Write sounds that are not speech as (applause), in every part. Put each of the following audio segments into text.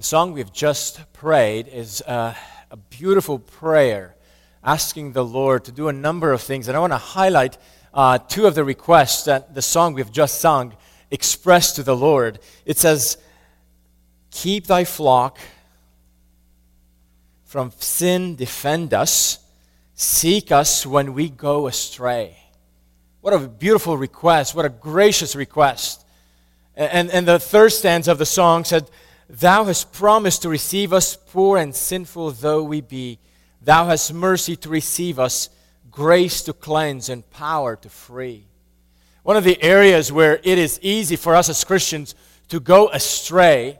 The song we've just prayed is a, a, beautiful prayer asking the Lord to do a number of things. And I want to highlight uh, two of the requests that the song we've just sung expressed to the Lord. It says, Keep thy flock from sin, defend us, seek us when we go astray. What a beautiful request. What a gracious request. And, and the third stanza of the song said, Thou hast promised to receive us, poor and sinful though we be. Thou hast mercy to receive us, grace to cleanse, and power to free. One of the areas where it is easy for us as Christians to go astray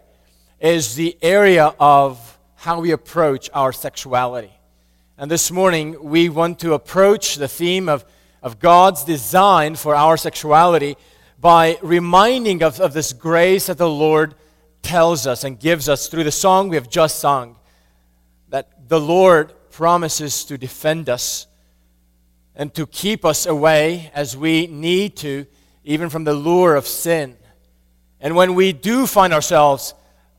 is the area of how we approach our sexuality. And this morning, we want to approach the theme of, of God's design for our sexuality by reminding of, of this grace that the Lord tells us and gives us through the song we have just sung. That the Lord promises to defend us and to keep us away as we need to, even from the lure of sin. And when we do find ourselves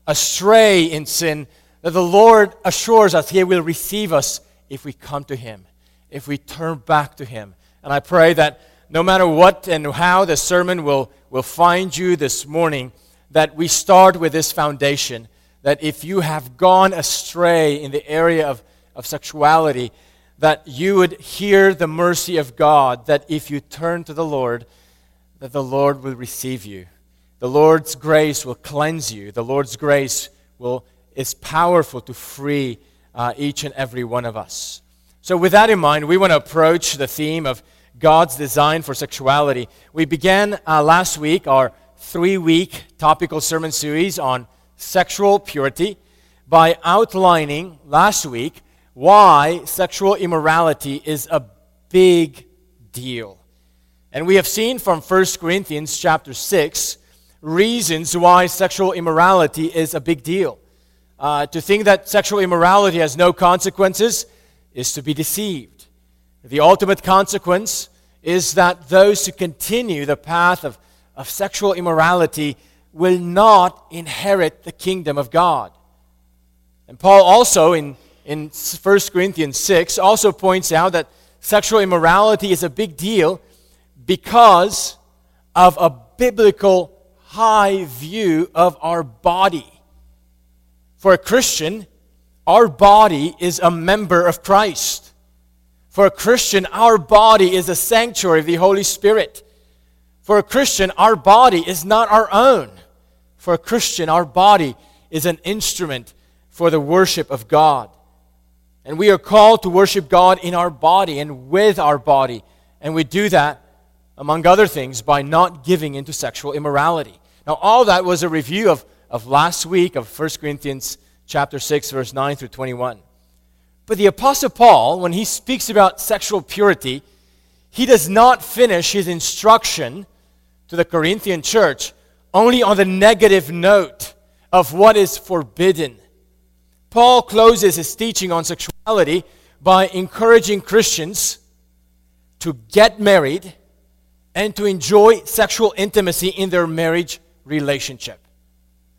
astray in sin, that the Lord assures us He will receive us if we come to Him, if we turn back to Him. And I pray that no matter what and how the sermon will, will find you this morning, that we start with this foundation that if you have gone astray in the area of, of sexuality, that you would hear the mercy of God, that if you turn to the Lord, that the Lord will receive you. The Lord's grace will cleanse you. The Lord's grace will, is powerful to free uh, each and every one of us. So, with that in mind, we want to approach the theme of God's design for sexuality. We began uh, last week our three week topical sermon series on sexual purity by outlining last week why sexual immorality is a big deal. And we have seen from 1 Corinthians chapter 6 reasons why sexual immorality is a big deal. Uh, to think that sexual immorality has no consequences is to be deceived. The ultimate consequence is that those who continue the path of, of sexual immorality will not inherit the kingdom of God. And Paul also, in, in 1 Corinthians 6, also points out that sexual immorality is a big deal because of a biblical high view of our body. For a Christian, our body is a member of Christ. For a Christian, our body is a sanctuary of the Holy Spirit. For a Christian, our body is not our own. For a Christian, our body is an instrument for the worship of God. And we are called to worship God in our body and with our body. And we do that, among other things, by not giving into sexual immorality. Now, all that was a review of, of last week of 1 Corinthians chapter 6, verse 9 through 21. But the Apostle Paul, when he speaks about sexual purity, he does not finish his instruction to the Corinthian church only on the negative note of what is forbidden. Paul closes his teaching on sexuality by encouraging Christians to get married and to enjoy sexual intimacy in their marriage relationship.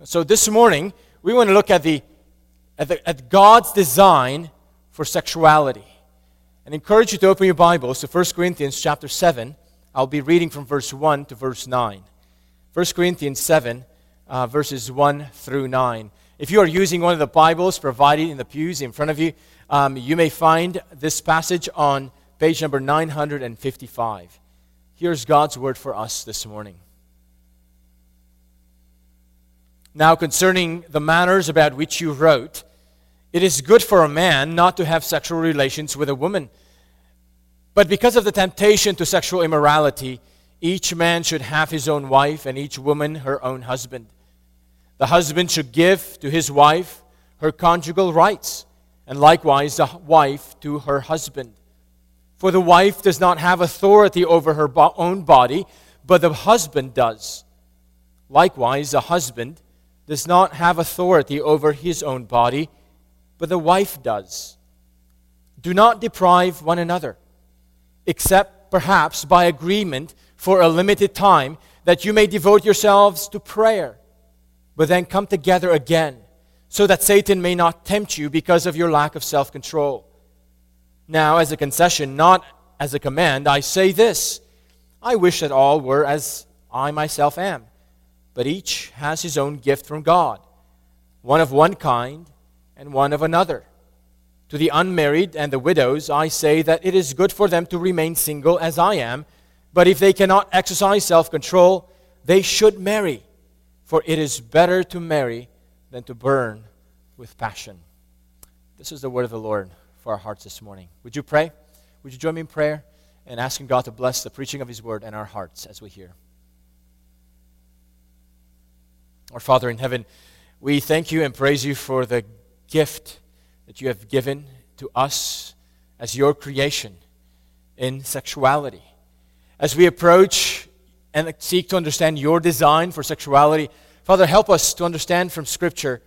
So this morning, we want to look at, the, at, the, at God's design for sexuality. And encourage you to open your Bibles to 1 Corinthians chapter 7. I'll be reading from verse 1 to verse 9. 1 Corinthians 7, uh, verses 1 through 9. If you are using one of the Bibles provided in the pews in front of you, um, you may find this passage on page number 955. Here's God's word for us this morning. Now, concerning the matters about which you wrote, it is good for a man not to have sexual relations with a woman. But because of the temptation to sexual immorality, each man should have his own wife and each woman her own husband. The husband should give to his wife her conjugal rights, and likewise the wife to her husband. For the wife does not have authority over her own body, but the husband does. Likewise, the husband does not have authority over his own body but the wife does. Do not deprive one another, except perhaps by agreement for a limited time, that you may devote yourselves to prayer, but then come together again, so that Satan may not tempt you because of your lack of self control. Now, as a concession, not as a command, I say this I wish that all were as I myself am, but each has his own gift from God, one of one kind and one of another. To the unmarried and the widows, I say that it is good for them to remain single as I am, but if they cannot exercise self control, they should marry, for it is better to marry than to burn with passion. This is the word of the Lord for our hearts this morning. Would you pray? Would you join me in prayer and asking God to bless the preaching of His word and our hearts as we hear? Our Father in heaven, we thank you and praise you for the gift that you have given to us as your creation in sexuality. As we approach and seek to understand your design for sexuality, Father, help us to understand from Scripture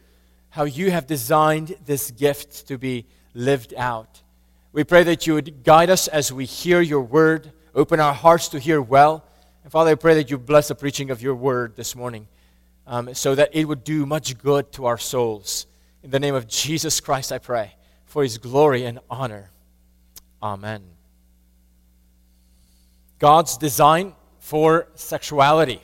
how you have designed this gift to be lived out. We pray that you would guide us as we hear your word, open our hearts to hear well. And Father, I pray that you bless the preaching of your word this morning um, so that it would do much good to our souls. In the name of Jesus Christ, I pray for his glory and honor. Amen. God's design for sexuality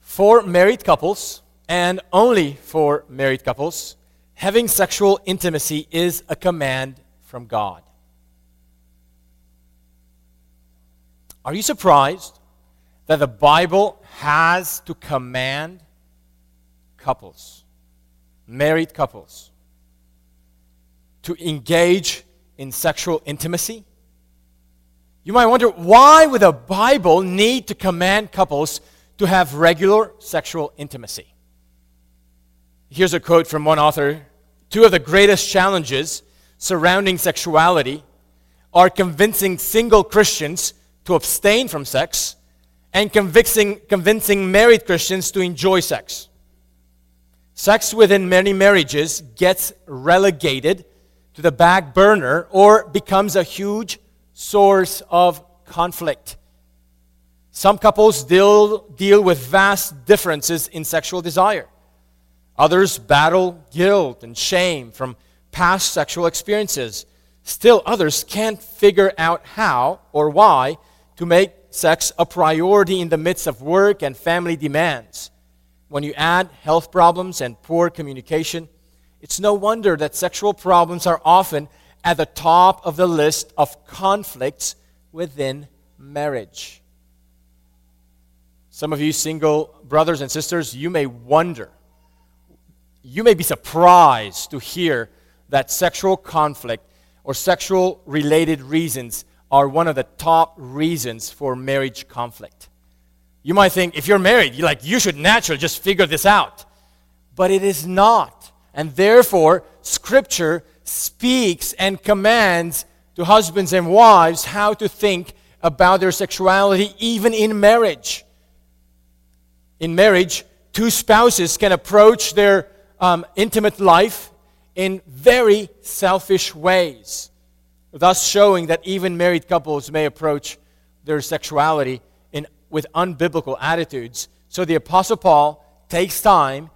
for married couples and only for married couples, having sexual intimacy is a command from God. Are you surprised that the Bible has to command couples, married couples, to engage in sexual intimacy? You might wonder why would the Bible need to command couples to have regular sexual intimacy. Here's a quote from one author Two of the greatest challenges surrounding sexuality are convincing single Christians to abstain from sex and convincing, convincing married Christians to enjoy sex. Sex within many marriages gets relegated to the back burner or becomes a huge source of conflict. Some couples deal, deal with vast differences in sexual desire. Others battle guilt and shame from past sexual experiences. Still, others can't figure out how or why to make sex a priority in the midst of work and family demands. When you add health problems and poor communication, it's no wonder that sexual problems are often at the top of the list of conflicts within marriage. Some of you single brothers and sisters, you may wonder, you may be surprised to hear that sexual conflict or sexual related reasons are one of the top reasons for marriage conflict. You might think if you're married, you like you should naturally just figure this out. But it is not. And therefore, scripture speaks and commands to husbands and wives how to think about their sexuality even in marriage in marriage, two spouses can approach their um, intimate life in very selfish ways, thus showing that even married couples may approach their sexuality with unbiblical attitudes. So the Apostle Paul takes time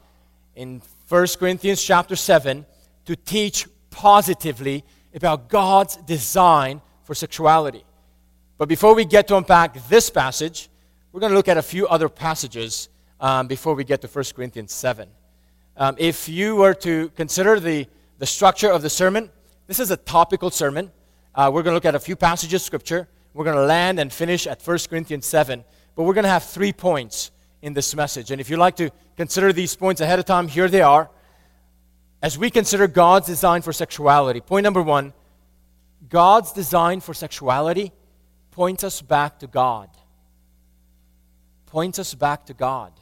in 1 Corinthians chapter 7 to teach positively about God's design for sexuality. But before we get to unpack this passage, we're going to look at a few other passages um, before we get to 1 Corinthians 7. Um, if you were to consider the, the structure of the sermon, this is a topical sermon. Uh, we're going to look at a few passages of Scripture. We're going to land and finish at 1 Corinthians 7. But we're going to have three points in this message. And if you'd like to consider these points ahead of time, here they are. As we consider God's design for sexuality, point number one God's design for sexuality points us back to God. Points us back to God.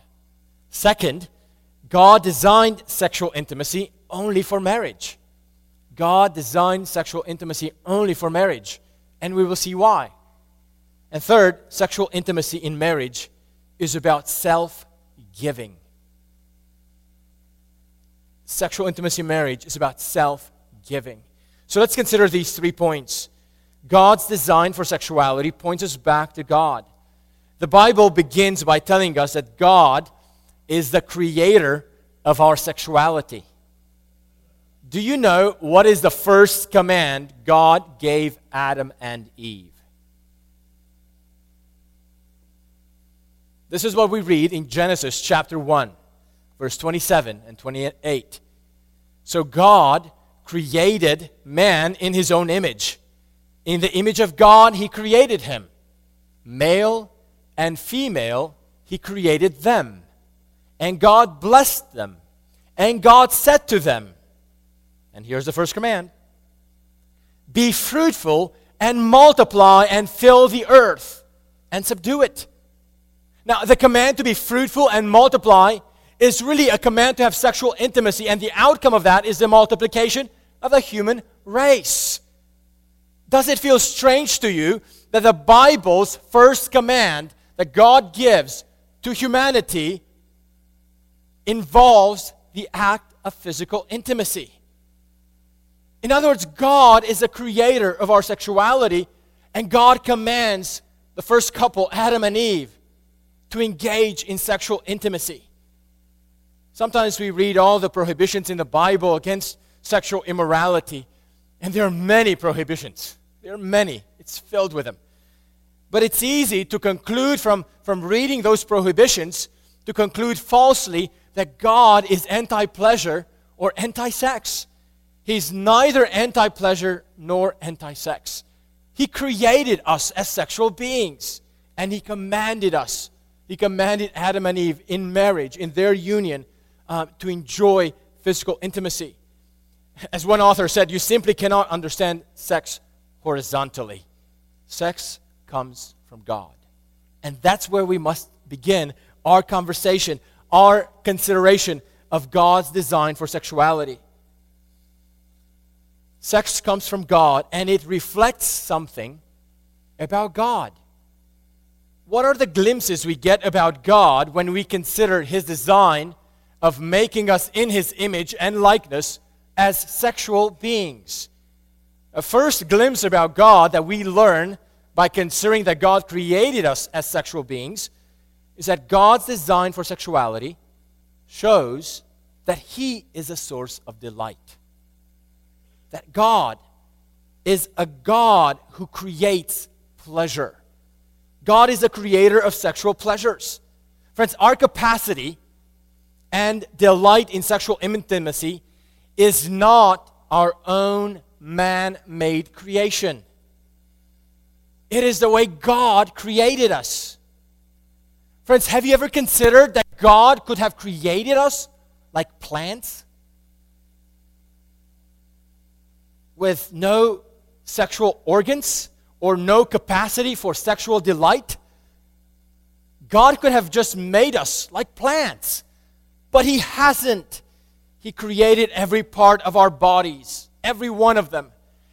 Second, God designed sexual intimacy only for marriage. God designed sexual intimacy only for marriage, and we will see why. And third, sexual intimacy in marriage is about self giving. Sexual intimacy in marriage is about self giving. So let's consider these three points. God's design for sexuality points us back to God. The Bible begins by telling us that God is the creator of our sexuality. Do you know what is the first command God gave Adam and Eve? This is what we read in Genesis chapter 1, verse 27 and 28. So God created man in his own image. In the image of God, he created him. Male and female, he created them. And God blessed them. And God said to them, and here's the first command Be fruitful and multiply and fill the earth and subdue it now, the command to be fruitful and multiply is really a command to have sexual intimacy, and the outcome of that is the multiplication of the human race. Does it feel strange to you that the Bible's first command that God gives to humanity involves the act of physical intimacy? In other words, God is the creator of our sexuality, and God commands the first couple, Adam and Eve, to engage in sexual intimacy. Sometimes we read all the prohibitions in the Bible against sexual immorality, and there are many prohibitions. There are many, it's filled with them. But it's easy to conclude from, from reading those prohibitions to conclude falsely that God is anti pleasure or anti sex. He's neither anti pleasure nor anti sex. He created us as sexual beings, and He commanded us he commanded Adam and Eve in marriage, in their union, uh, to enjoy physical intimacy. As one author said, you simply cannot understand sex horizontally. Sex comes from God. And that's where we must begin our conversation, our consideration of God's design for sexuality. Sex comes from God and it reflects something about God. What are the glimpses we get about God when we consider His design of making us in His image and likeness as sexual beings? A first glimpse about God that we learn by considering that God created us as sexual beings is that God's design for sexuality shows that He is a source of delight. That God is a God who creates pleasure. God is the creator of sexual pleasures. Friends, our capacity and delight in sexual intimacy is not our own man made creation. It is the way God created us. Friends, have you ever considered that God could have created us like plants? With no sexual organs? Or no capacity for sexual delight. God could have just made us like plants, but He hasn't. He created every part of our bodies, every one of them.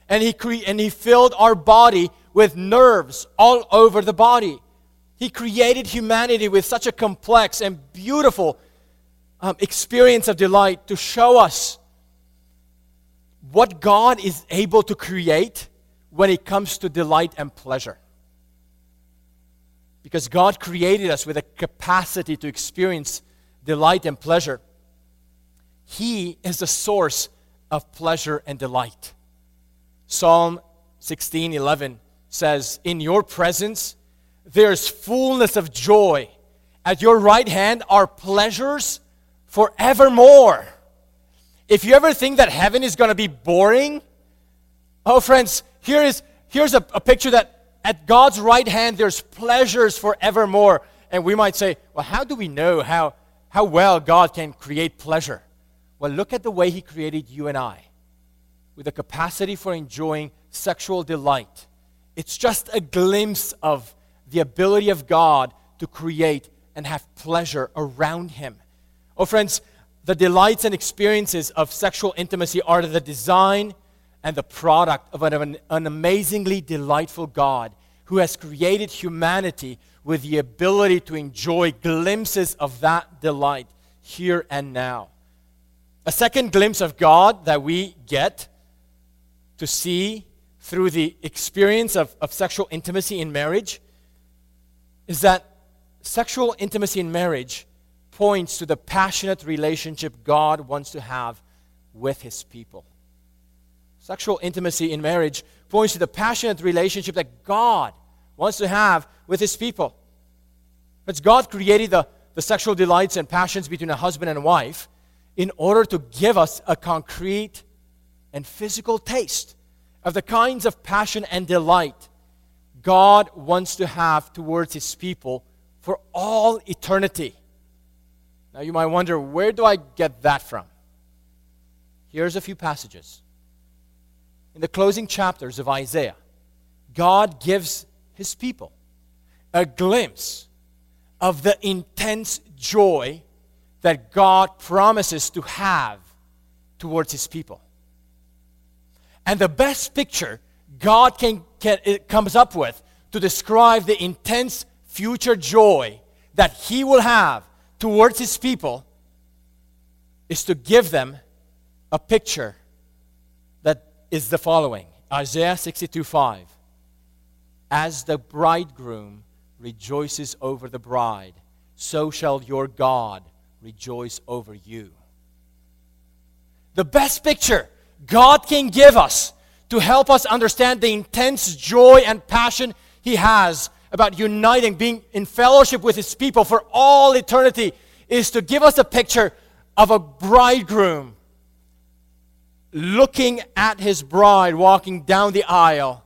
And he, cre- and he filled our body with nerves all over the body. He created humanity with such a complex and beautiful um, experience of delight to show us what God is able to create when it comes to delight and pleasure. Because God created us with a capacity to experience delight and pleasure. He is the source of pleasure and delight. Psalm 16:11 says, "In your presence there is fullness of joy. At your right hand are pleasures forevermore." If you ever think that heaven is going to be boring, oh friends, here is, here's a, a picture that at God's right hand there's pleasures forevermore. And we might say, well, how do we know how, how well God can create pleasure? Well, look at the way He created you and I with a capacity for enjoying sexual delight. It's just a glimpse of the ability of God to create and have pleasure around Him. Oh, friends, the delights and experiences of sexual intimacy are the design and the product of an, an, amazingly delightful God who has created humanity with the ability to enjoy glimpses of that delight here and now. A second glimpse of God that we get to see through the experience of, of sexual intimacy in marriage is that sexual intimacy in marriage points to the passionate relationship God wants to have with his people. Sexual intimacy in marriage points to the passionate relationship that God wants to have with his people. But God created the, the sexual delights and passions between a husband and wife in order to give us a concrete and physical taste of the kinds of passion and delight God wants to have towards his people for all eternity. Now you might wonder, where do I get that from? Here's a few passages. In the closing chapters of Isaiah, God gives his people a glimpse of the intense joy that God promises to have towards his people. And the best picture God can, can, comes up with to describe the intense future joy that he will have towards his people is to give them a picture is the following Isaiah 62 5. As the bridegroom rejoices over the bride, so shall your God rejoice over you. The best picture God can give us to help us understand the intense joy and passion He has about uniting, being in fellowship with His people for all eternity, is to give us a picture of a bridegroom looking at his bride walking down the aisle,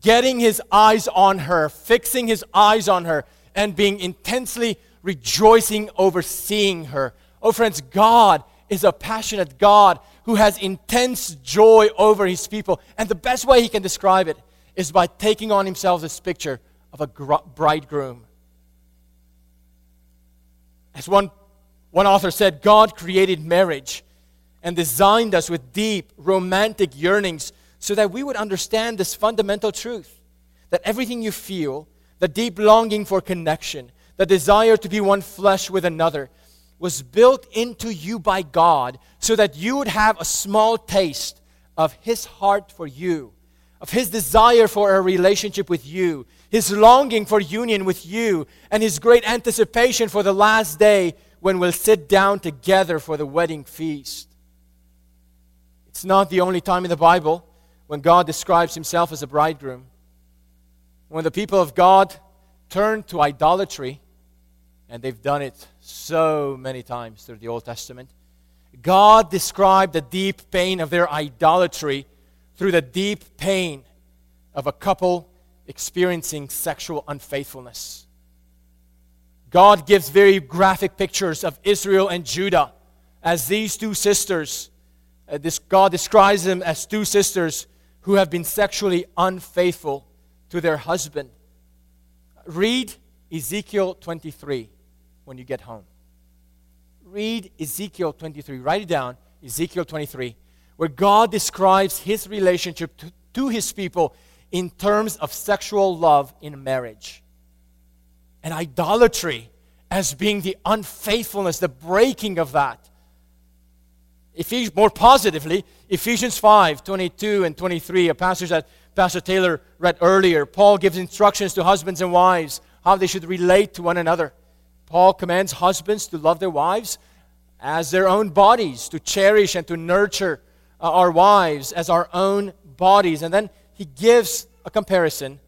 getting his eyes on her, fixing his eyes on her, and being intensely rejoicing over seeing her. Oh, friends, God is a passionate God who has intense joy over his people. And the best way he can describe it is by taking on himself this picture of a gr- bridegroom. As one, one author said, God created marriage and designed us with deep romantic yearnings so that we would understand this fundamental truth that everything you feel, the deep longing for connection, the desire to be one flesh with another, was built into you by God so that you would have a small taste of His heart for you, of His desire for a relationship with you, His longing for union with you, and His great anticipation for the last day when we'll sit down together for the wedding feast. It's not the only time in the Bible when God describes himself as a bridegroom. When the people of God turn to idolatry, and they've done it so many times through the Old Testament, God described the deep pain of their idolatry through the deep pain of a couple experiencing sexual unfaithfulness. God gives very graphic pictures of Israel and Judah as these two sisters uh, this, God describes them as two sisters who have been sexually unfaithful to their husband. Read Ezekiel 23 when you get home. Read Ezekiel 23. Write it down, Ezekiel 23, where God describes his relationship to, to his people in terms of sexual love in marriage. And idolatry as being the unfaithfulness, the breaking of that. Ephes- more positively, Ephesians 5 22 and 23, a passage that Pastor Taylor read earlier. Paul gives instructions to husbands and wives how they should relate to one another. Paul commands husbands to love their wives as their own bodies, to cherish and to nurture uh, our wives as our own bodies. And then he gives a comparison,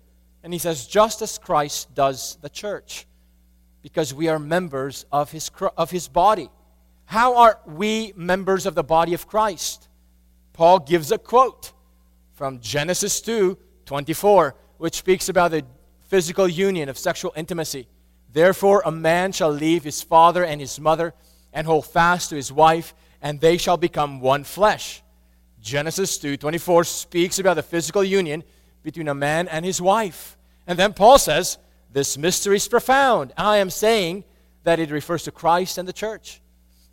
and he says, just as Christ does the church, because we are members of his, of his body. How are we members of the body of Christ? Paul gives a quote from Genesis 2 24, which speaks about the physical union of sexual intimacy. Therefore, a man shall leave his father and his mother and hold fast to his wife, and they shall become one flesh. Genesis 2:24 speaks about the physical union between a man and his wife. And then Paul says, this mystery is profound. I am saying that it refers to Christ and the church.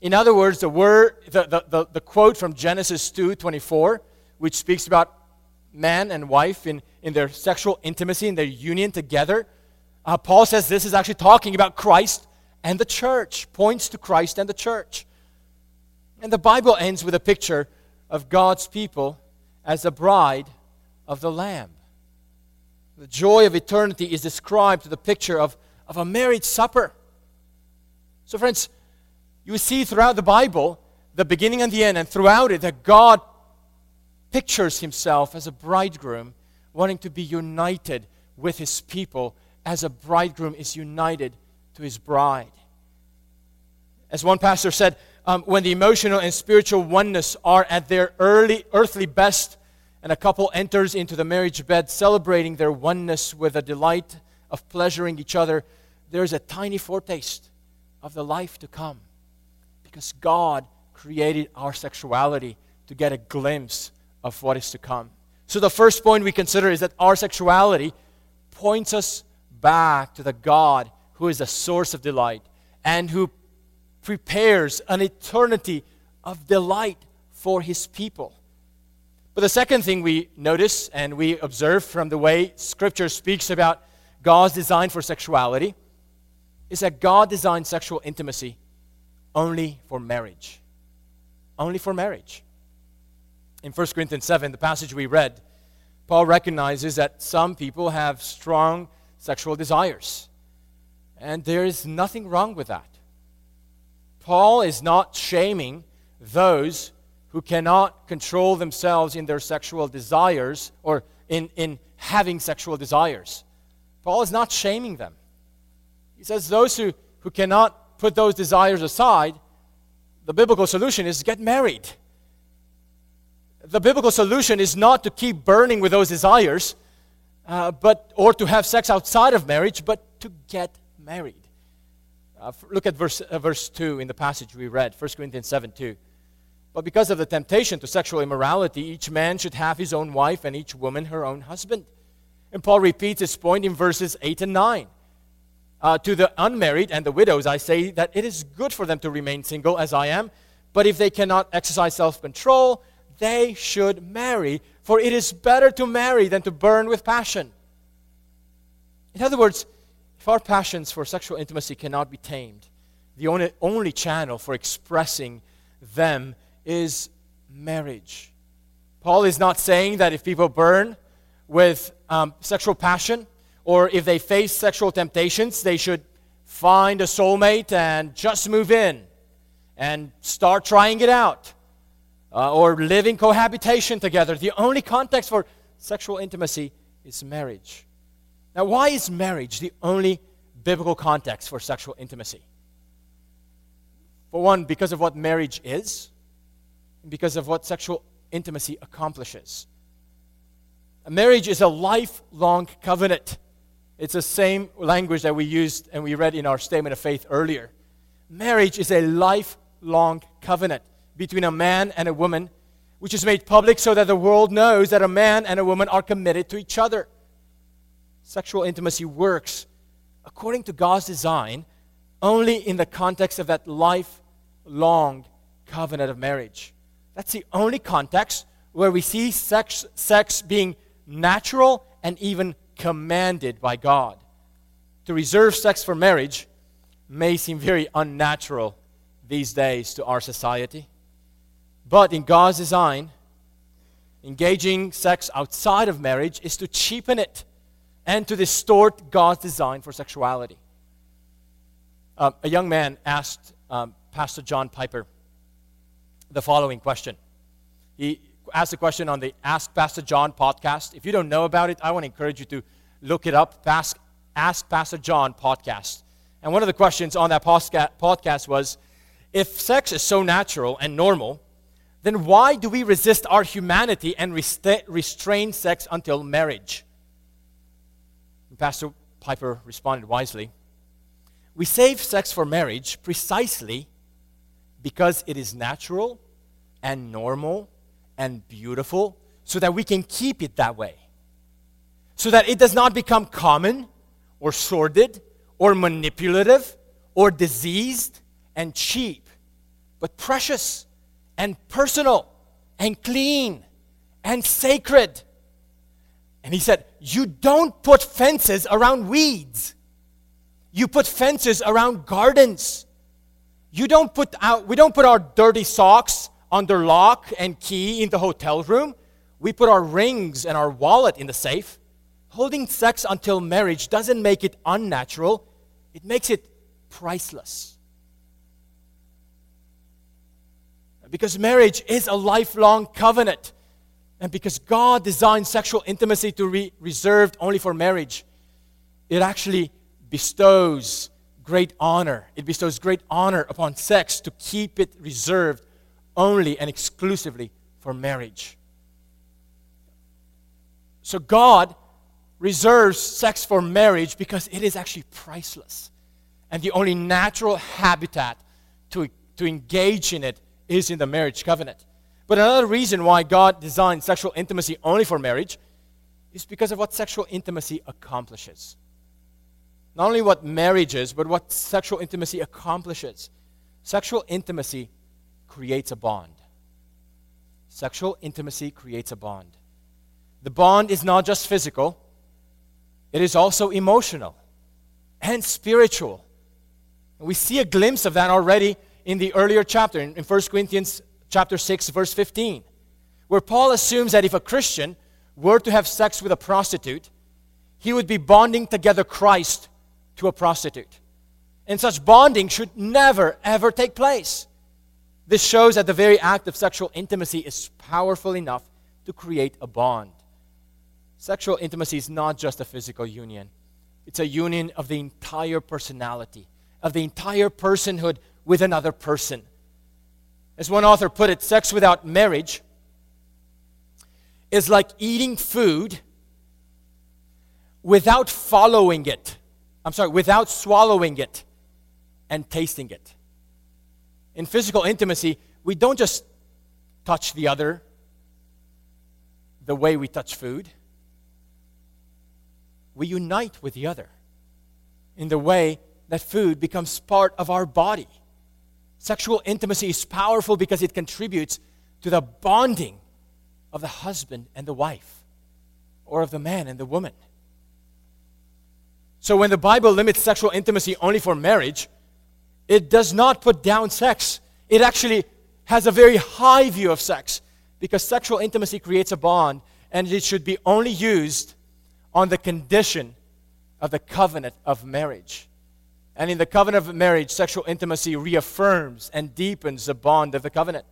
In other words, the, word, the, the, the, the quote from Genesis 2 24, which speaks about man and wife in, in their sexual intimacy, in their union together, uh, Paul says this is actually talking about Christ and the church, points to Christ and the church. And the Bible ends with a picture of God's people as the bride of the Lamb. The joy of eternity is described to the picture of, of a marriage supper. So, friends, You see throughout the Bible, the beginning and the end, and throughout it, that God pictures himself as a bridegroom wanting to be united with his people as a bridegroom is united to his bride. As one pastor said, um, when the emotional and spiritual oneness are at their early earthly best, and a couple enters into the marriage bed celebrating their oneness with a delight of pleasuring each other, there's a tiny foretaste of the life to come. Because God created our sexuality to get a glimpse of what is to come. So, the first point we consider is that our sexuality points us back to the God who is the source of delight and who prepares an eternity of delight for his people. But the second thing we notice and we observe from the way Scripture speaks about God's design for sexuality is that God designed sexual intimacy only for marriage. Only for marriage. In 1 Corinthians 7, the passage we read, Paul recognizes that some people have strong sexual desires. And there is nothing wrong with that. Paul is not shaming those who cannot control themselves in their sexual desires or in, in having sexual desires. Paul is not shaming them. He says those who, who cannot put those desires aside, the biblical solution is get married. The biblical solution is not to keep burning with those desires, uh, but, or to have sex outside of marriage, but to get married. Uh, look at verse, uh, verse 2 in the passage we read, 1 Corinthians 7 2. But because of the temptation to sexual immorality, each man should have his own wife and each woman her own husband. And Paul repeats his point in verses 8 and 9. Uh, to the unmarried and the widows, I say that it is good for them to remain single as I am, but if they cannot exercise self control, they should marry, for it is better to marry than to burn with passion. In other words, if our passions for sexual intimacy cannot be tamed, the only, only channel for expressing them is marriage. Paul is not saying that if people burn with um, sexual passion or if they face sexual temptations, they should find a soulmate and just move in and start trying it out uh, or in cohabitation together. The only context for sexual intimacy is marriage. Now, why is marriage the only biblical context for sexual intimacy? For one, because of what marriage is and because of what sexual intimacy accomplishes. A marriage is a lifelong covenant. It's the same language that we used and we read in our statement of faith earlier. Marriage is a lifelong covenant between a man and a woman, which is made public so that the world knows that a man and a woman are committed to each other. Sexual intimacy works according to God's design only in the context of that lifelong covenant of marriage. That's the only context where we see sex, sex being natural and even commanded by God. To reserve sex for marriage may seem very unnatural these days to our society. But in God's design, engaging sex outside of marriage is to cheapen it and to distort God's design for sexuality. Uh, a young man asked um, Pastor John Piper, the following question. He asked a question on the Ask Pastor John podcast. If you don't know about it, I want to encourage you to look it up Ask, Ask Pastor John podcast. And one of the questions on that podcast was if sex is so natural and normal, then why do we resist our humanity and restrain sex until marriage? And Pastor Piper responded wisely We save sex for marriage precisely because it is natural and normal and beautiful so that we can keep it that way. So that it does not become common or sordid or manipulative or diseased and cheap, but precious and personal and clean and sacred. And he said, You don't put fences around weeds. You put fences around gardens. You don't put out, we don't put our dirty socks under lock and key in the hotel room. We put our rings and our wallet in the safe. Holding sex until marriage doesn't make it unnatural, it makes it priceless. Because marriage is a lifelong covenant. And because God designed sexual intimacy to be reserved only for marriage, it actually bestows great honor. It bestows great honor upon sex to keep it reserved only and exclusively for marriage. So God reserves sex for marriage because it is actually priceless. And the only natural habitat to, to engage in it is in the marriage covenant. But another reason why God designed sexual intimacy only for marriage is because of what sexual intimacy accomplishes. Not only what marriage is, but what sexual intimacy accomplishes. Sexual intimacy creates a bond. Sexual intimacy creates a bond. The bond is not just physical, it is also emotional and spiritual. And we see a glimpse of that already in the earlier chapter, in, in 1 Corinthians chapter 6, verse 15, where Paul assumes that if a Christian were to have sex with a prostitute, he would be bonding together Christ to a prostitute. And such bonding should never, ever take place. This shows that the very act of sexual intimacy is powerful enough to create a bond. Sexual intimacy is not just a physical union, it's a union of the entire personality, of the entire personhood with another person. As one author put it, sex without marriage is like eating food without following it. I'm sorry, without swallowing it and tasting it. In physical intimacy, we don't just touch the other the way we touch food, we unite with the other in the way that food becomes part of our body. Sexual intimacy is powerful because it contributes to the bonding of the husband and the wife, or of the man and the woman. So when the Bible limits sexual intimacy only for marriage, it does not put down sex. It actually has a very high view of sex because sexual intimacy creates a bond and it should be only used on the condition of the covenant of marriage. And in the covenant of marriage, sexual intimacy reaffirms and deepens the bond of the covenant.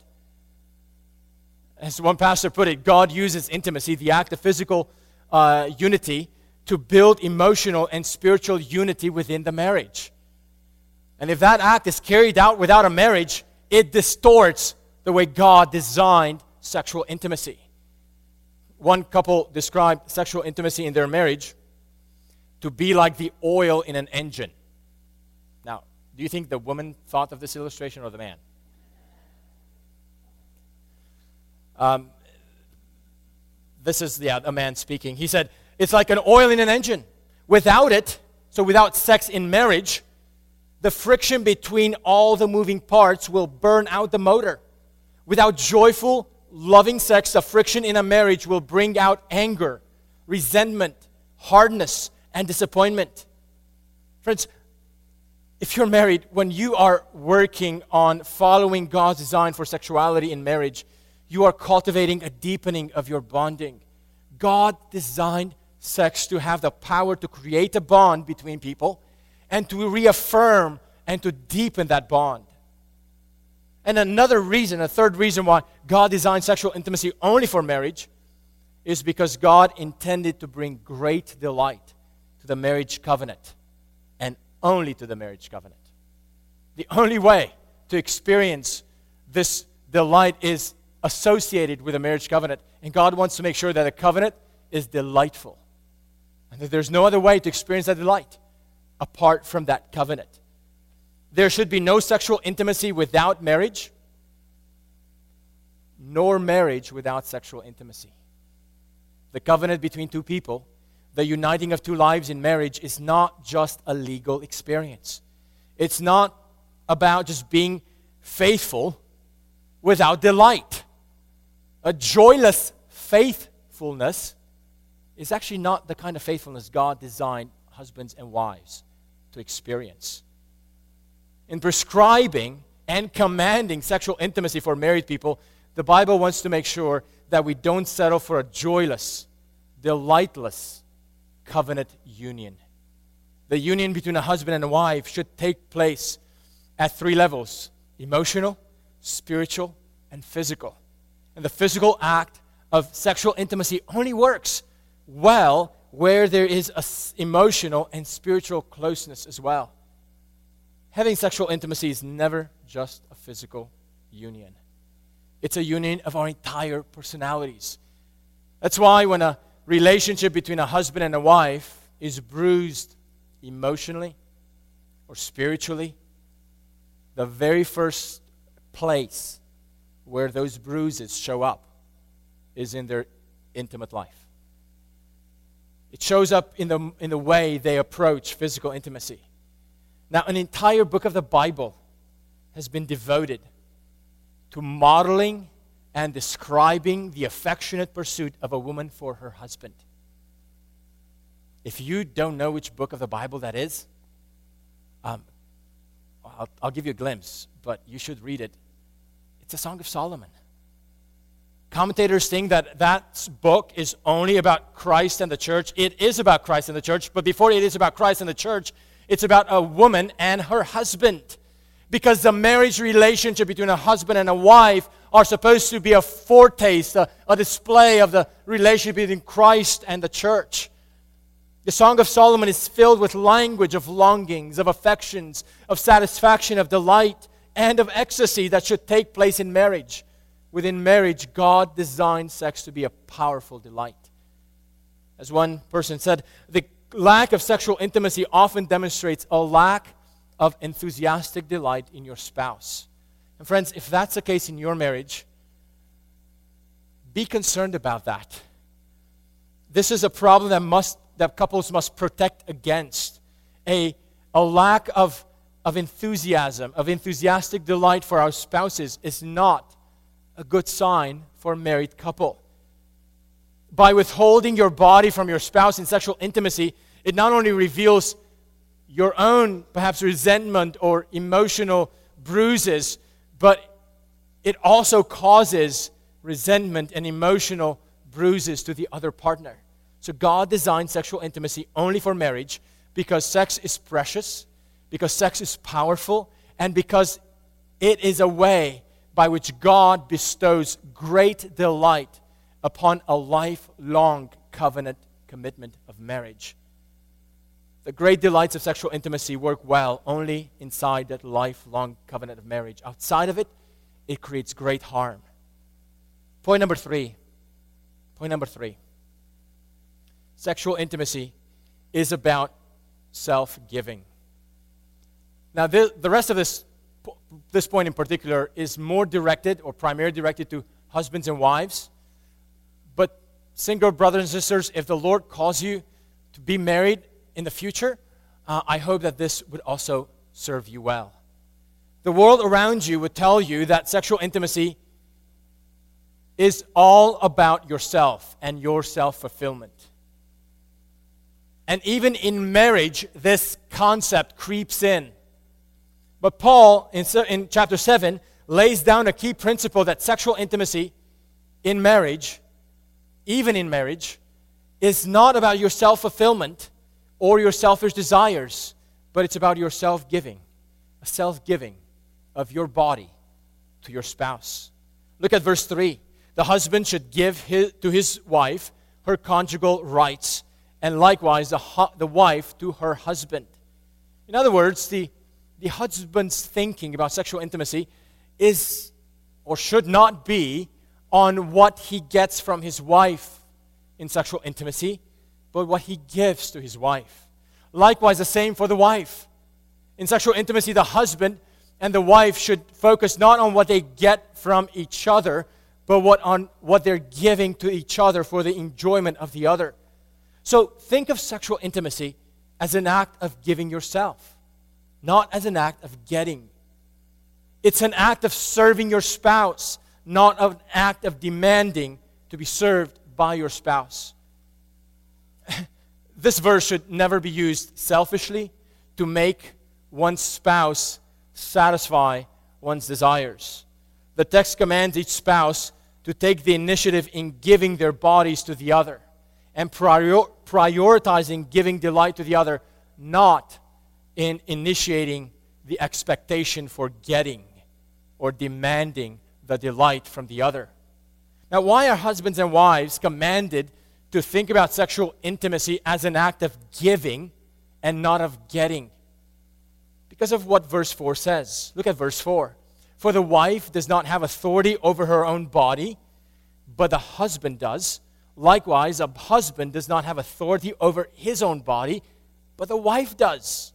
As one pastor put it, God uses intimacy, the act of physical uh, unity, to build emotional and spiritual unity within the marriage. And if that act is carried out without a marriage, it distorts the way God designed sexual intimacy. One couple described sexual intimacy in their marriage to be like the oil in an engine. Now, do you think the woman thought of this illustration or the man? Um, this is yeah, a man speaking. He said, it's like an oil in an engine. Without it, so without sex in marriage, the friction between all the moving parts will burn out the motor. Without joyful, loving sex, the friction in a marriage will bring out anger, resentment, hardness, and disappointment. Friends, if you're married, when you are working on following God's design for sexuality in marriage, you are cultivating a deepening of your bonding. God designed sex to have the power to create a bond between people and to reaffirm and to deepen that bond. And another reason, a third reason why God designed sexual intimacy only for marriage is because God intended to bring great delight to the marriage covenant and only to the marriage covenant. The only way to experience this delight is associated with a marriage covenant. And God wants to make sure that a covenant is delightful. And that there's no other way to experience that delight apart from that covenant. There should be no sexual intimacy without marriage, nor marriage without sexual intimacy. The covenant between two people, the uniting of two lives in marriage, is not just a legal experience. It's not about just being faithful without delight. A joyless faithfulness is actually not the kind of faithfulness God designed husbands and wives to experience. In prescribing and commanding sexual intimacy for married people, the Bible wants to make sure that we don't settle for a joyless, delightless covenant union. The union between a husband and a wife should take place at three levels emotional, spiritual, and physical. And the physical act of sexual intimacy only works well where there is emotional and spiritual closeness as well. Having sexual intimacy is never just a physical union. It's a union of our entire personalities. That's why when a relationship between a husband and a wife is bruised emotionally or spiritually, the very first place where those bruises show up is in their intimate life. It shows up in the, in the way they approach physical intimacy. Now, an entire book of the Bible has been devoted to modeling and describing the affectionate pursuit of a woman for her husband. If you don't know which book of the Bible that is, um, I'll, I'll give you a glimpse, but you should read it. It's a Song of Solomon. Commentators think that that book is only about Christ and the church. It is about Christ and the church, but before it is about Christ and the church, it's about a woman and her husband. Because the marriage relationship between a husband and a wife are supposed to be a foretaste, a, a display of the relationship between Christ and the church. The Song of Solomon is filled with language of longings, of affections, of satisfaction, of delight, and of ecstasy that should take place in marriage. Within marriage, God designed sex to be a powerful delight. As one person said, the lack of sexual intimacy often demonstrates a lack of enthusiastic delight in your spouse. And friends, if that's the case in your marriage, be concerned about that. This is a problem that must that couples must protect against a, a lack of, of enthusiasm, of enthusiastic delight for our spouses is not a good sign for a married couple. By withholding your body from your spouse in sexual intimacy, it not only reveals your own perhaps resentment or emotional bruises, but it also causes resentment and emotional bruises to the other partner. So God designed sexual intimacy only for marriage because sex is precious, because sex is powerful, and because it is a way by which God bestows great delight upon a lifelong covenant commitment of marriage. The great delights of sexual intimacy work well only inside that lifelong covenant of marriage. Outside of it, it creates great harm. Point number three. Point number three sexual intimacy is about self giving. Now, the, the rest of this, this point in particular is more directed or primarily directed to husbands and wives. But, single brothers and sisters, if the Lord calls you to be married in the future, uh, I hope that this would also serve you well. The world around you would tell you that sexual intimacy is all about yourself and your self fulfillment. And even in marriage, this concept creeps in. But Paul, in, in chapter 7, lays down a key principle that sexual intimacy in marriage, even in marriage, is not about your self fulfillment or your selfish desires, but it's about your self giving, a self giving of your body to your spouse. Look at verse 3. The husband should give his, to his wife her conjugal rights and likewise the, the wife to her husband. In other words, the, the husband's thinking about sexual intimacy is or should not be on what he gets from his wife in sexual intimacy, but what he gives to his wife. Likewise, the same for the wife. In sexual intimacy, the husband and the wife should focus not on what they get from each other, but what on what they're giving to each other for the enjoyment of the other. So think of sexual intimacy as an act of giving yourself, not as an act of getting. It's an act of serving your spouse, not an act of demanding to be served by your spouse. (laughs) this verse should never be used selfishly to make one's spouse satisfy one's desires. The text commands each spouse to take the initiative in giving their bodies to the other and prior- prioritizing giving delight to the other, not in initiating the expectation for getting or demanding the delight from the other. Now, why are husbands and wives commanded to think about sexual intimacy as an act of giving and not of getting? Because of what verse 4 says. Look at verse 4. For the wife does not have authority over her own body, but the husband does. Likewise, a husband does not have authority over his own body, but the wife does.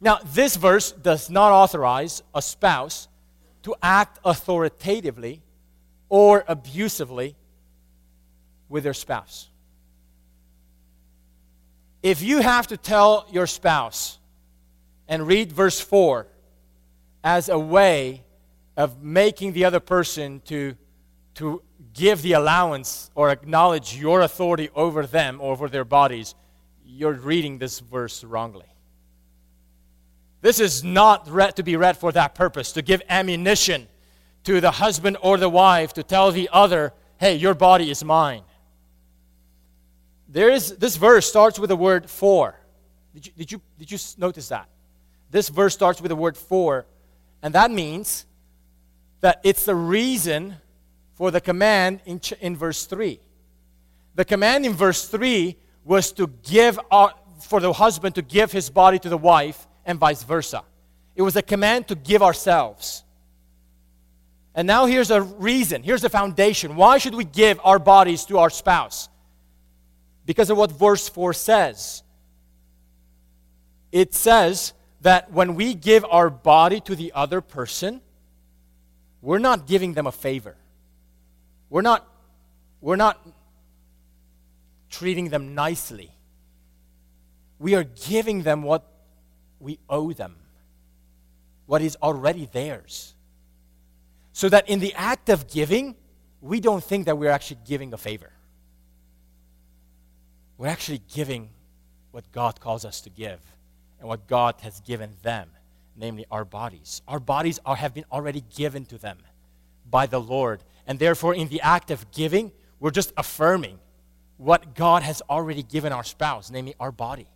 Now, this verse does not authorize a spouse to act authoritatively or abusively with their spouse. If you have to tell your spouse and read verse 4 as a way of making the other person to, to give the allowance or acknowledge your authority over them or over their bodies, you're reading this verse wrongly. This is not read to be read for that purpose, to give ammunition to the husband or the wife to tell the other, hey, your body is mine. There is, this verse starts with the word for. Did you, did, you, did you notice that? This verse starts with the word for, and that means that it's the reason for the command in, in verse 3. The command in verse 3 was to give, our, for the husband to give his body to the wife and vice versa. It was a command to give ourselves. And now here's a reason, here's the foundation. Why should we give our bodies to our spouse? Because of what verse 4 says. It says that when we give our body to the other person, we're not giving them a favor. We're not, we're not treating them nicely. We are giving them what we owe them, what is already theirs. So that in the act of giving, we don't think that we're actually giving a favor. We're actually giving what God calls us to give and what God has given them, namely our bodies. Our bodies are, have been already given to them by the Lord. And therefore, in the act of giving, we're just affirming what God has already given our spouse, namely our body.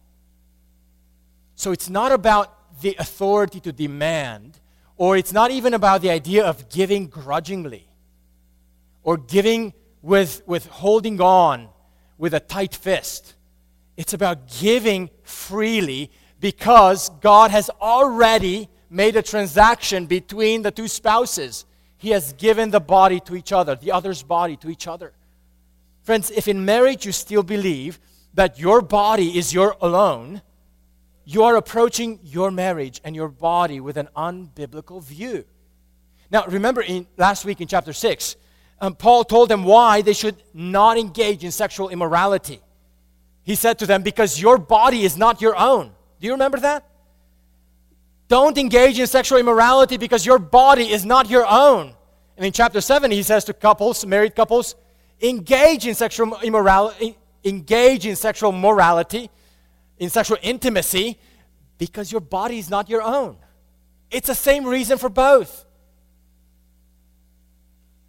So it's not about the authority to demand, or it's not even about the idea of giving grudgingly, or giving with, with holding on with a tight fist. It's about giving freely because God has already made a transaction between the two spouses. He has given the body to each other, the other's body to each other. Friends, if in marriage you still believe that your body is your alone, you are approaching your marriage and your body with an unbiblical view. Now, remember in last week in chapter 6, um, Paul told them why they should not engage in sexual immorality. He said to them, Because your body is not your own. Do you remember that? Don't engage in sexual immorality because your body is not your own. And in chapter 7, he says to couples, married couples, engage in sexual immorality, engage in sexual morality, in sexual intimacy, because your body is not your own. It's the same reason for both.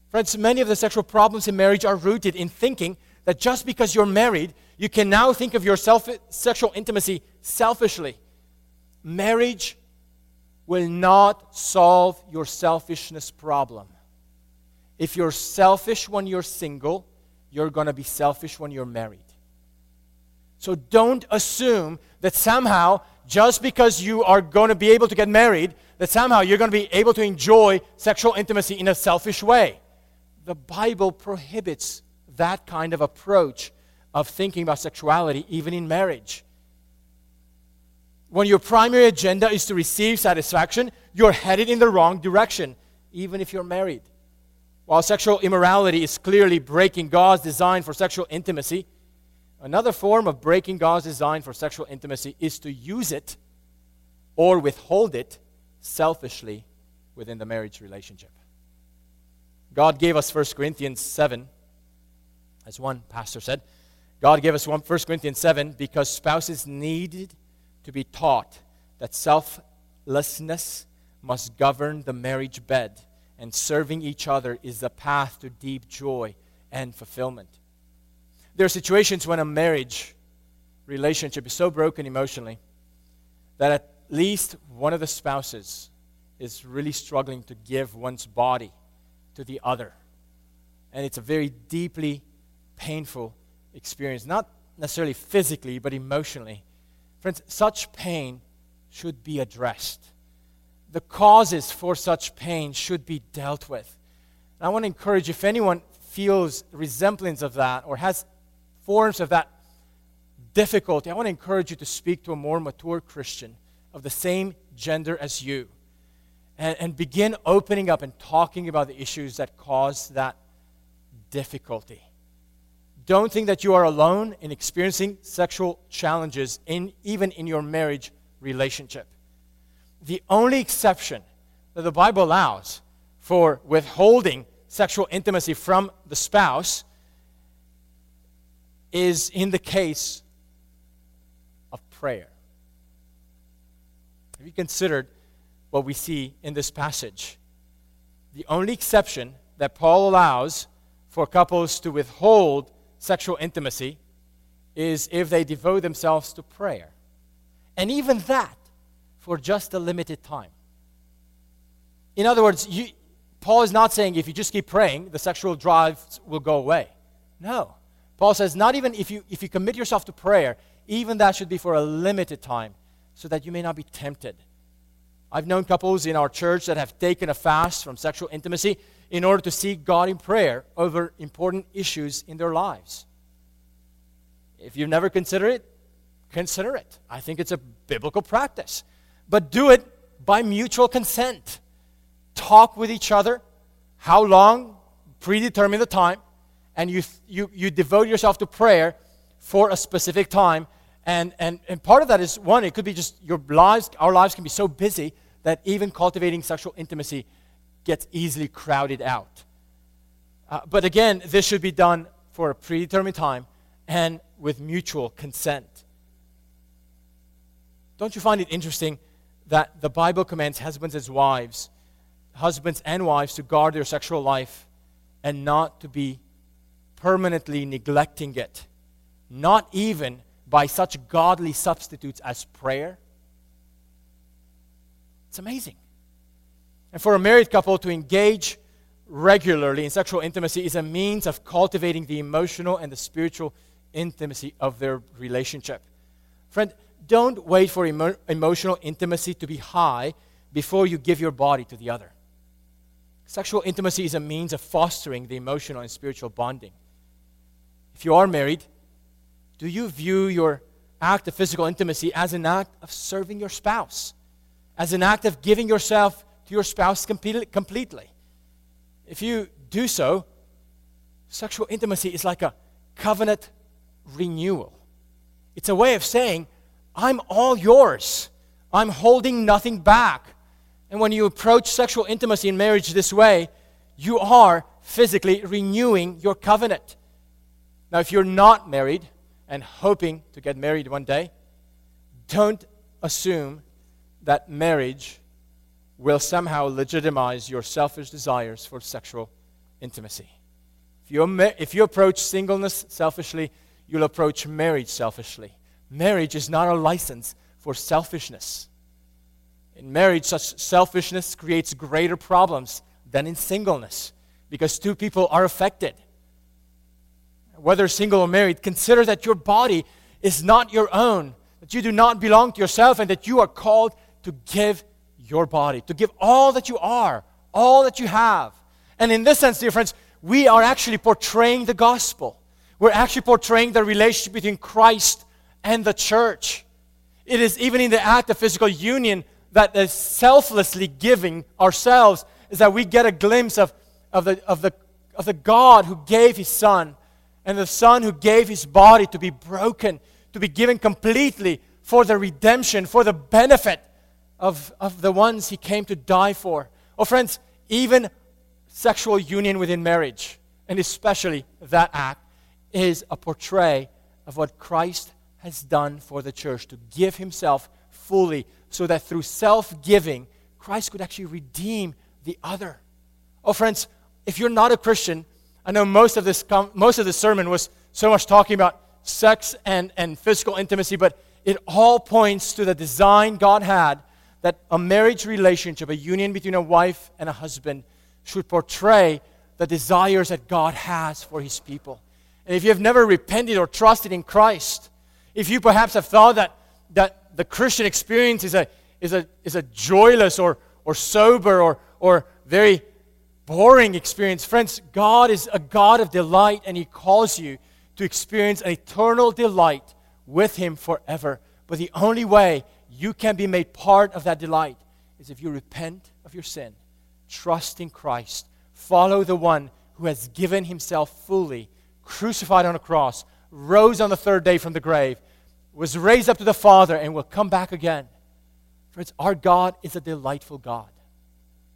Friends, many of the sexual problems in marriage are rooted in thinking that just because you're married, you can now think of your self- sexual intimacy selfishly. Marriage will not solve your selfishness problem. If you're selfish when you're single, you're going to be selfish when you're married. So don't assume that somehow, just because you are going to be able to get married, that somehow you're going to be able to enjoy sexual intimacy in a selfish way. The Bible prohibits that kind of approach of thinking about sexuality, even in marriage when your primary agenda is to receive satisfaction, you're headed in the wrong direction, even if you're married. While sexual immorality is clearly breaking God's design for sexual intimacy, another form of breaking God's design for sexual intimacy is to use it or withhold it selfishly within the marriage relationship. God gave us 1 Corinthians 7, as one pastor said. God gave us 1 Corinthians 7 because spouses needed to be taught that selflessness must govern the marriage bed, and serving each other is the path to deep joy and fulfillment. There are situations when a marriage relationship is so broken emotionally that at least one of the spouses is really struggling to give one's body to the other. And it's a very deeply painful experience, not necessarily physically, but emotionally. Friends, such pain should be addressed. The causes for such pain should be dealt with. And I want to encourage if anyone feels resemblance of that or has forms of that difficulty, I want to encourage you to speak to a more mature Christian of the same gender as you and, and begin opening up and talking about the issues that cause that difficulty. Don't think that you are alone in experiencing sexual challenges, in, even in your marriage relationship. The only exception that the Bible allows for withholding sexual intimacy from the spouse is in the case of prayer. Have you considered what we see in this passage? The only exception that Paul allows for couples to withhold sexual intimacy is if they devote themselves to prayer. And even that for just a limited time. In other words, you, Paul is not saying if you just keep praying, the sexual drive will go away. No. Paul says not even if you, if you commit yourself to prayer, even that should be for a limited time so that you may not be tempted. I've known couples in our church that have taken a fast from sexual intimacy in order to seek God in prayer over important issues in their lives. If you've never considered it, consider it. I think it's a biblical practice. But do it by mutual consent. Talk with each other. How long? Predetermine the time. And you, you, you devote yourself to prayer for a specific time. And, and, and part of that is one, it could be just your lives, our lives can be so busy that even cultivating sexual intimacy gets easily crowded out. Uh, but again, this should be done for a predetermined time and with mutual consent. Don't you find it interesting that the Bible commands husbands as wives, husbands and wives to guard their sexual life and not to be permanently neglecting it, not even by such godly substitutes as prayer? It's amazing. And for a married couple to engage regularly in sexual intimacy is a means of cultivating the emotional and the spiritual intimacy of their relationship. Friend, don't wait for emo- emotional intimacy to be high before you give your body to the other. Sexual intimacy is a means of fostering the emotional and spiritual bonding. If you are married, do you view your act of physical intimacy as an act of serving your spouse, as an act of giving yourself to your spouse completely. If you do so, sexual intimacy is like a covenant renewal. It's a way of saying, I'm all yours. I'm holding nothing back. And when you approach sexual intimacy in marriage this way, you are physically renewing your covenant. Now, if you're not married and hoping to get married one day, don't assume that marriage will somehow legitimize your selfish desires for sexual intimacy. If you, if you approach singleness selfishly, you'll approach marriage selfishly. Marriage is not a license for selfishness. In marriage, such selfishness creates greater problems than in singleness because two people are affected. Whether single or married, consider that your body is not your own, that you do not belong to yourself, and that you are called to give your body, to give all that you are, all that you have. And in this sense, dear friends, we are actually portraying the gospel. We're actually portraying the relationship between Christ and the church. It is even in the act of physical union that is selflessly giving ourselves, is that we get a glimpse of, of, the, of, the, of the God who gave his Son and the Son who gave his body to be broken, to be given completely for the redemption, for the benefit of, of the ones he came to die for. Oh, friends, even sexual union within marriage, and especially that act, is a portray of what Christ has done for the church to give himself fully so that through self giving, Christ could actually redeem the other. Oh, friends, if you're not a Christian, I know most of this, most of this sermon was so much talking about sex and, and physical intimacy, but it all points to the design God had that a marriage relationship, a union between a wife and a husband, should portray the desires that God has for his people. And if you have never repented or trusted in Christ, if you perhaps have thought that, that the Christian experience is a, is a, is a joyless or, or sober or, or very boring experience, friends, God is a God of delight and He calls you to experience an eternal delight with Him forever. But the only way you can be made part of that delight is if you repent of your sin, trust in Christ, follow the one who has given Himself fully, crucified on a cross, rose on the third day from the grave, was raised up to the Father, and will come back again. Friends, our God is a delightful God.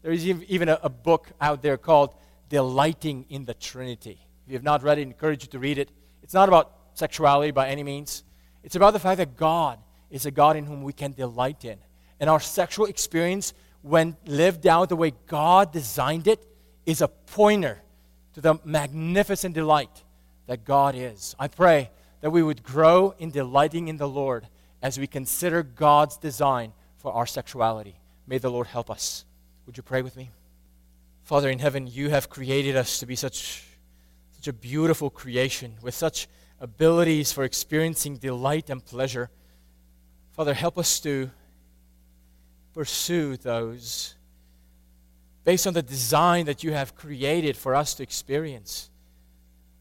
There is even a, a book out there called Delighting in the Trinity. If you have not read it, I encourage you to read it. It's not about sexuality by any means, it's about the fact that God is a God in whom we can delight in. And our sexual experience, when lived out the way God designed it, is a pointer to the magnificent delight that God is. I pray that we would grow in delighting in the Lord as we consider God's design for our sexuality. May the Lord help us. Would you pray with me? Father in heaven, you have created us to be such, such a beautiful creation with such abilities for experiencing delight and pleasure. Father, help us to pursue those based on the design that you have created for us to experience.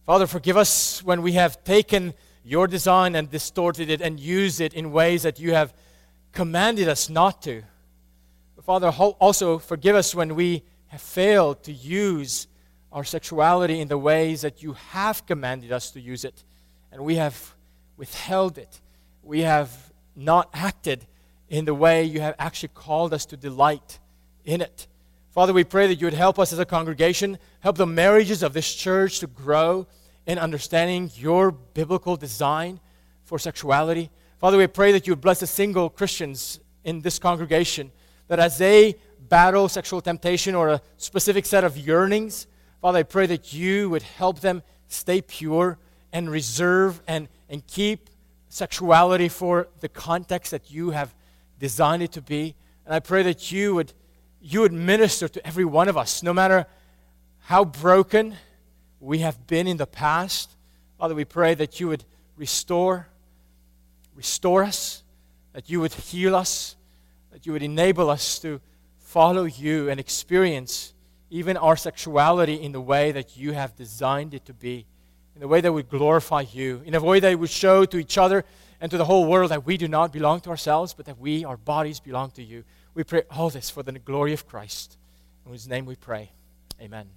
Father, forgive us when we have taken your design and distorted it and used it in ways that you have commanded us not to. Father, also forgive us when we have failed to use our sexuality in the ways that you have commanded us to use it, and we have withheld it. We have not acted in the way you have actually called us to delight in it. Father, we pray that you would help us as a congregation, help the marriages of this church to grow in understanding your biblical design for sexuality. Father, we pray that you would bless the single Christians in this congregation, that as they battle sexual temptation or a specific set of yearnings, Father, I pray that you would help them stay pure and reserve and, and keep sexuality for the context that you have designed it to be. And I pray that you would, you would minister to every one of us, no matter how broken we have been in the past. Father, we pray that you would restore restore us, that you would heal us, that you would enable us to follow you and experience even our sexuality in the way that you have designed it to be, in the way that would glorify you, in a way that would show to each other and to the whole world that we do not belong to ourselves, but that we, our bodies, belong to you. We pray all this for the glory of Christ. In whose name we pray. Amen.